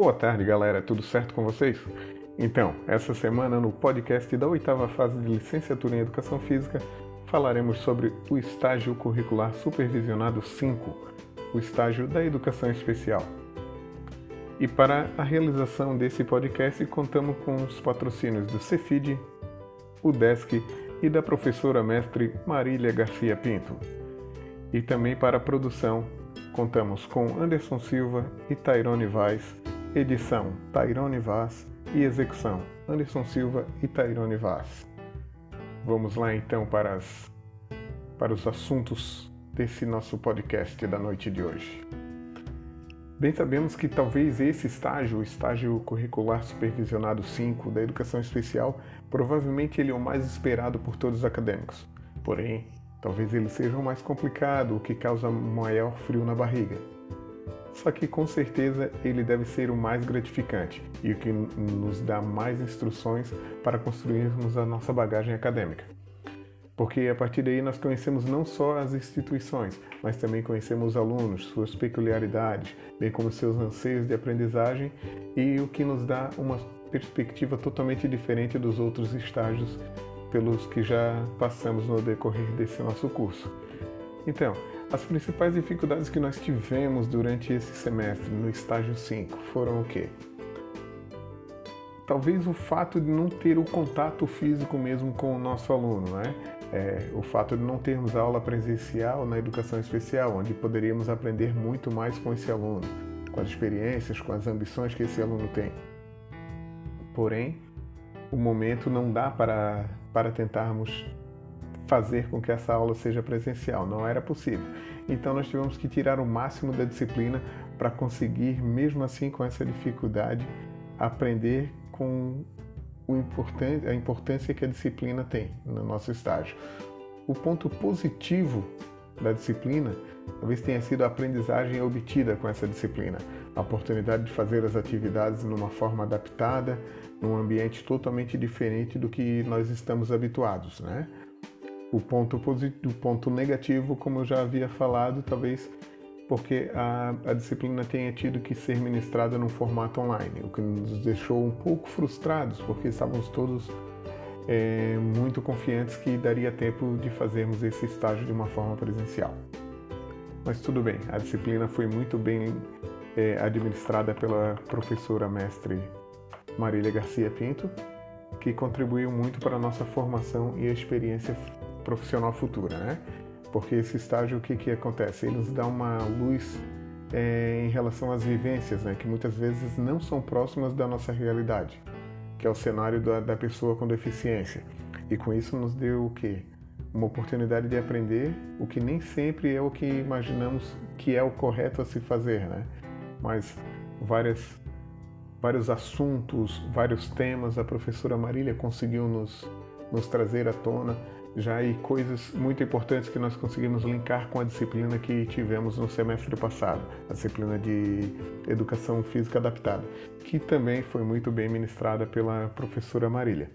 Boa tarde, galera. Tudo certo com vocês? Então, essa semana no podcast da oitava fase de licenciatura em Educação Física, falaremos sobre o estágio curricular supervisionado 5, o estágio da Educação Especial. E para a realização desse podcast, contamos com os patrocínios do Cefid, o Desk e da professora mestre Marília Garcia Pinto. E também para a produção, contamos com Anderson Silva e Tairone Vaz, edição Tairone Vaz e execução Anderson Silva e Tairone Vaz. Vamos lá então para, as, para os assuntos desse nosso podcast da noite de hoje. Bem sabemos que talvez esse estágio, o estágio curricular supervisionado 5 da educação especial, provavelmente ele é o mais esperado por todos os acadêmicos. Porém, talvez ele seja o mais complicado, o que causa maior frio na barriga. Só que com certeza ele deve ser o mais gratificante e o que nos dá mais instruções para construirmos a nossa bagagem acadêmica porque a partir daí nós conhecemos não só as instituições, mas também conhecemos os alunos, suas peculiaridades, bem como seus anseios de aprendizagem e o que nos dá uma perspectiva totalmente diferente dos outros estágios pelos que já passamos no decorrer desse nosso curso. Então, as principais dificuldades que nós tivemos durante esse semestre no estágio 5 foram o quê? Talvez o fato de não ter o contato físico mesmo com o nosso aluno, né? é, o fato de não termos aula presencial na educação especial, onde poderíamos aprender muito mais com esse aluno, com as experiências, com as ambições que esse aluno tem. Porém, o momento não dá para, para tentarmos fazer com que essa aula seja presencial, não era possível. Então nós tivemos que tirar o máximo da disciplina para conseguir, mesmo assim com essa dificuldade, aprender com a importância que a disciplina tem no nosso estágio. O ponto positivo da disciplina talvez tenha sido a aprendizagem obtida com essa disciplina, a oportunidade de fazer as atividades numa forma adaptada, num ambiente totalmente diferente do que nós estamos habituados, né? O ponto positivo, o ponto negativo, como eu já havia falado, talvez porque a, a, disciplina tenha tido que ser ministrada num formato online, o que nos deixou um pouco frustrados, porque estávamos todos é, muito confiantes que daria tempo de fazermos esse estágio de uma forma presencial. Mas tudo bem, a disciplina foi muito bem é, administrada pela professora mestre Marília Garcia Pinto, que contribuiu muito para a nossa formação e experiência profissional futura, né? porque esse estágio o que, que acontece? Ele nos dá uma luz é, em relação às vivências, né, que muitas vezes não são próximas da nossa realidade, que é o cenário da, da pessoa com deficiência. E com isso nos deu o quê? Uma oportunidade de aprender o que nem sempre é o que imaginamos que é o correto a se fazer, né? Mas várias, vários assuntos, vários temas a professora Marília conseguiu nos, nos trazer à tona já aí coisas muito importantes que nós conseguimos linkar com a disciplina que tivemos no semestre passado, a disciplina de Educação Física Adaptada, que também foi muito bem ministrada pela professora Marília.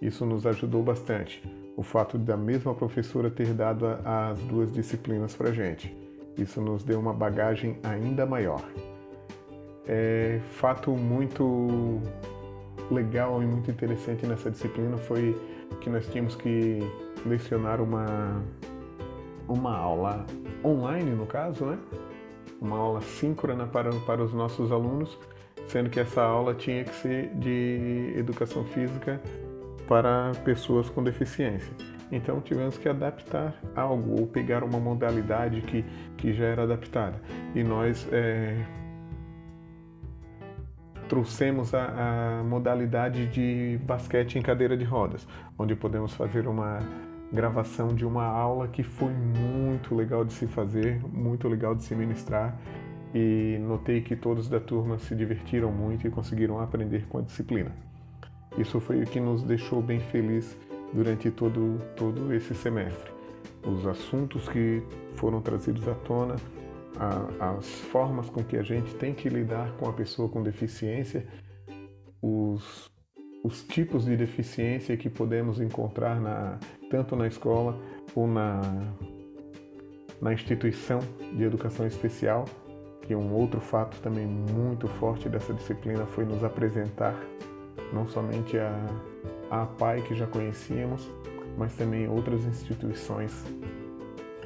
Isso nos ajudou bastante, o fato da mesma professora ter dado as duas disciplinas para gente. Isso nos deu uma bagagem ainda maior. É, fato muito legal e muito interessante nessa disciplina foi que nós tínhamos que lecionar uma, uma aula online, no caso, né? Uma aula síncrona para, para os nossos alunos, sendo que essa aula tinha que ser de educação física para pessoas com deficiência. Então tivemos que adaptar algo ou pegar uma modalidade que, que já era adaptada. E nós é, trouxemos a, a, modalidade de basquete em cadeira de rodas, onde podemos fazer uma gravação de uma aula que foi muito legal de se fazer, muito legal de se ministrar e notei que todos da turma se divertiram muito e conseguiram aprender com a disciplina. Isso foi o que nos deixou bem feliz durante todo, todo esse semestre. Os assuntos que foram trazidos à tona, a, as formas com que a gente tem que lidar com a pessoa com deficiência, os os tipos de deficiência que podemos encontrar na, tanto na escola ou na, na instituição de educação especial, que um outro fato também muito forte dessa disciplina foi nos apresentar não somente a, a PAI que já conhecíamos, mas também outras instituições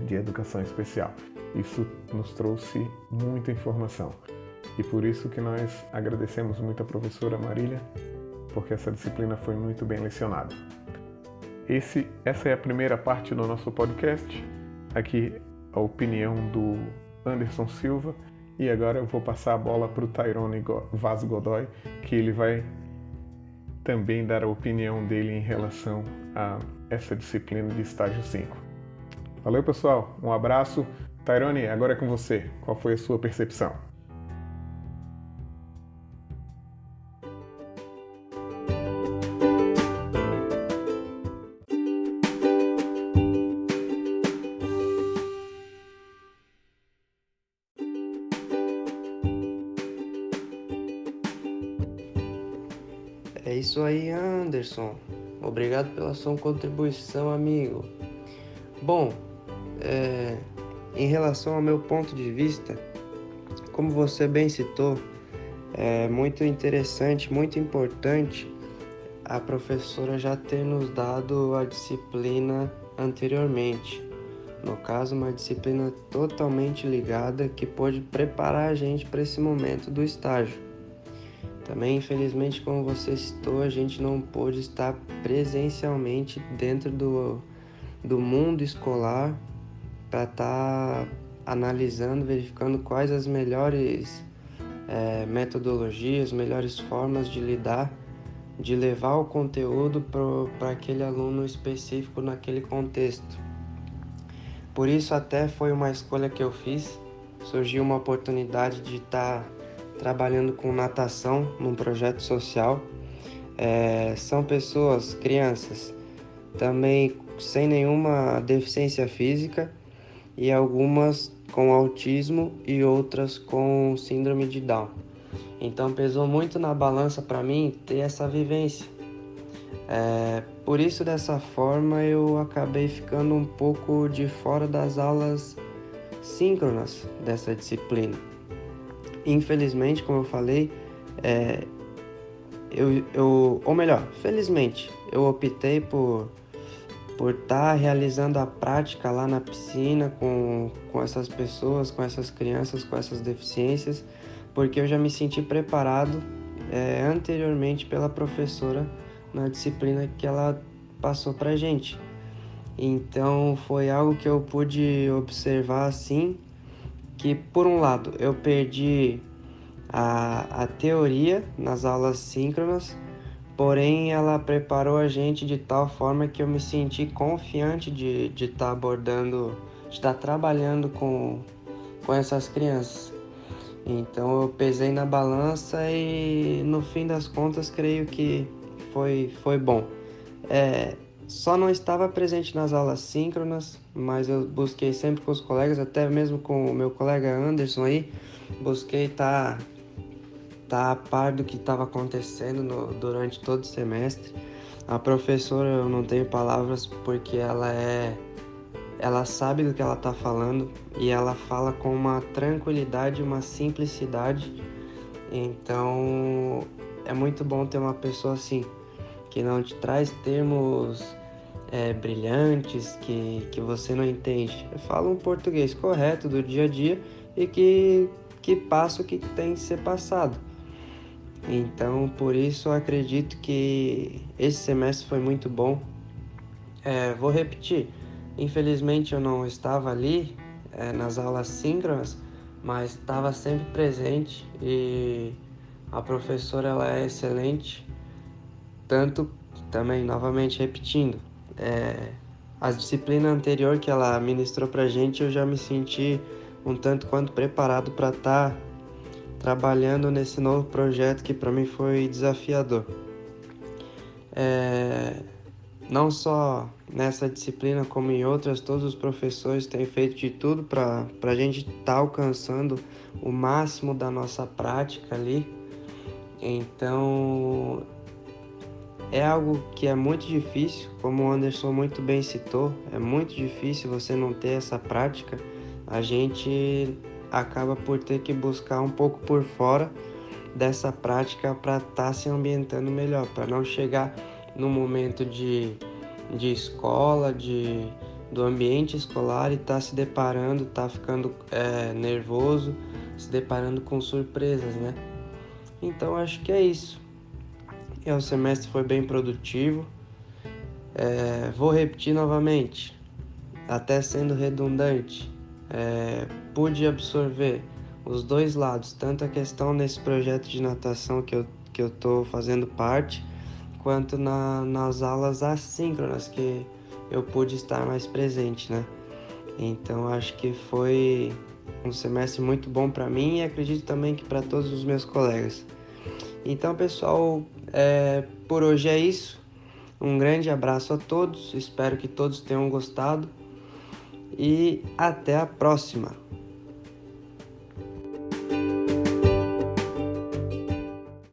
de educação especial. Isso nos trouxe muita informação e por isso que nós agradecemos muito a professora Marília, porque essa disciplina foi muito bem lecionada. Esse, essa é a primeira parte do nosso podcast. Aqui a opinião do Anderson Silva e agora eu vou passar a bola para o Tyrone Vaz Godoy, que ele vai também dar a opinião dele em relação a essa disciplina de estágio 5. Valeu, pessoal. Um abraço. Tyrone, agora é com você. Qual foi a sua percepção? É isso aí, Anderson. Obrigado pela sua contribuição, amigo. Bom, é, em relação ao meu ponto de vista, como você bem citou, é muito interessante, muito importante a professora já ter nos dado a disciplina anteriormente. No caso, uma disciplina totalmente ligada que pode preparar a gente para esse momento do estágio. Também, infelizmente, como você citou, a gente não pôde estar presencialmente dentro do, do mundo escolar para estar tá analisando, verificando quais as melhores é, metodologias, melhores formas de lidar, de levar o conteúdo para aquele aluno específico naquele contexto. Por isso, até foi uma escolha que eu fiz. Surgiu uma oportunidade de estar. Tá trabalhando com natação num projeto social. É, são pessoas, crianças, também sem nenhuma deficiência física e algumas com autismo e outras com síndrome de Down. Então pesou muito na balança para mim ter essa vivência. É, por isso dessa forma eu acabei ficando um pouco de fora das aulas síncronas dessa disciplina. Infelizmente, como eu falei, é, eu, eu, ou melhor, felizmente, eu optei por por estar tá realizando a prática lá na piscina com, com essas pessoas, com essas crianças, com essas deficiências, porque eu já me senti preparado é, anteriormente pela professora na disciplina que ela passou para gente. Então foi algo que eu pude observar assim que por um lado eu perdi a, a teoria nas aulas síncronas, porém ela preparou a gente de tal forma que eu me senti confiante de estar de tá abordando, de estar tá trabalhando com, com essas crianças. Então eu pesei na balança e no fim das contas creio que foi, foi bom. É, só não estava presente nas aulas síncronas, mas eu busquei sempre com os colegas, até mesmo com o meu colega Anderson aí, busquei estar tá, tá a par do que estava acontecendo no, durante todo o semestre. A professora, eu não tenho palavras porque ela é ela sabe do que ela está falando e ela fala com uma tranquilidade, uma simplicidade. Então, é muito bom ter uma pessoa assim que não te traz termos é, brilhantes que, que você não entende. Fala um português correto do dia a dia e que, que passa o que tem que ser passado. Então, por isso, eu acredito que esse semestre foi muito bom. É, vou repetir, infelizmente eu não estava ali é, nas aulas síncronas, mas estava sempre presente e a professora ela é excelente tanto, também, novamente repetindo, é, a disciplina anterior que ela ministrou pra gente, eu já me senti um tanto quanto preparado para estar tá trabalhando nesse novo projeto que para mim foi desafiador. É, não só nessa disciplina, como em outras, todos os professores têm feito de tudo para a gente estar tá alcançando o máximo da nossa prática ali. Então é algo que é muito difícil, como o Anderson muito bem citou, é muito difícil você não ter essa prática. A gente acaba por ter que buscar um pouco por fora dessa prática para estar tá se ambientando melhor, para não chegar no momento de, de escola, de, do ambiente escolar e estar tá se deparando, tá ficando é, nervoso, se deparando com surpresas, né? Então acho que é isso. E o semestre foi bem produtivo. É, vou repetir novamente, até sendo redundante, é, pude absorver os dois lados, tanto a questão nesse projeto de natação que eu que eu estou fazendo parte, quanto na, nas aulas assíncronas que eu pude estar mais presente, né? Então acho que foi um semestre muito bom para mim e acredito também que para todos os meus colegas. Então pessoal, é, por hoje é isso. Um grande abraço a todos, espero que todos tenham gostado e até a próxima!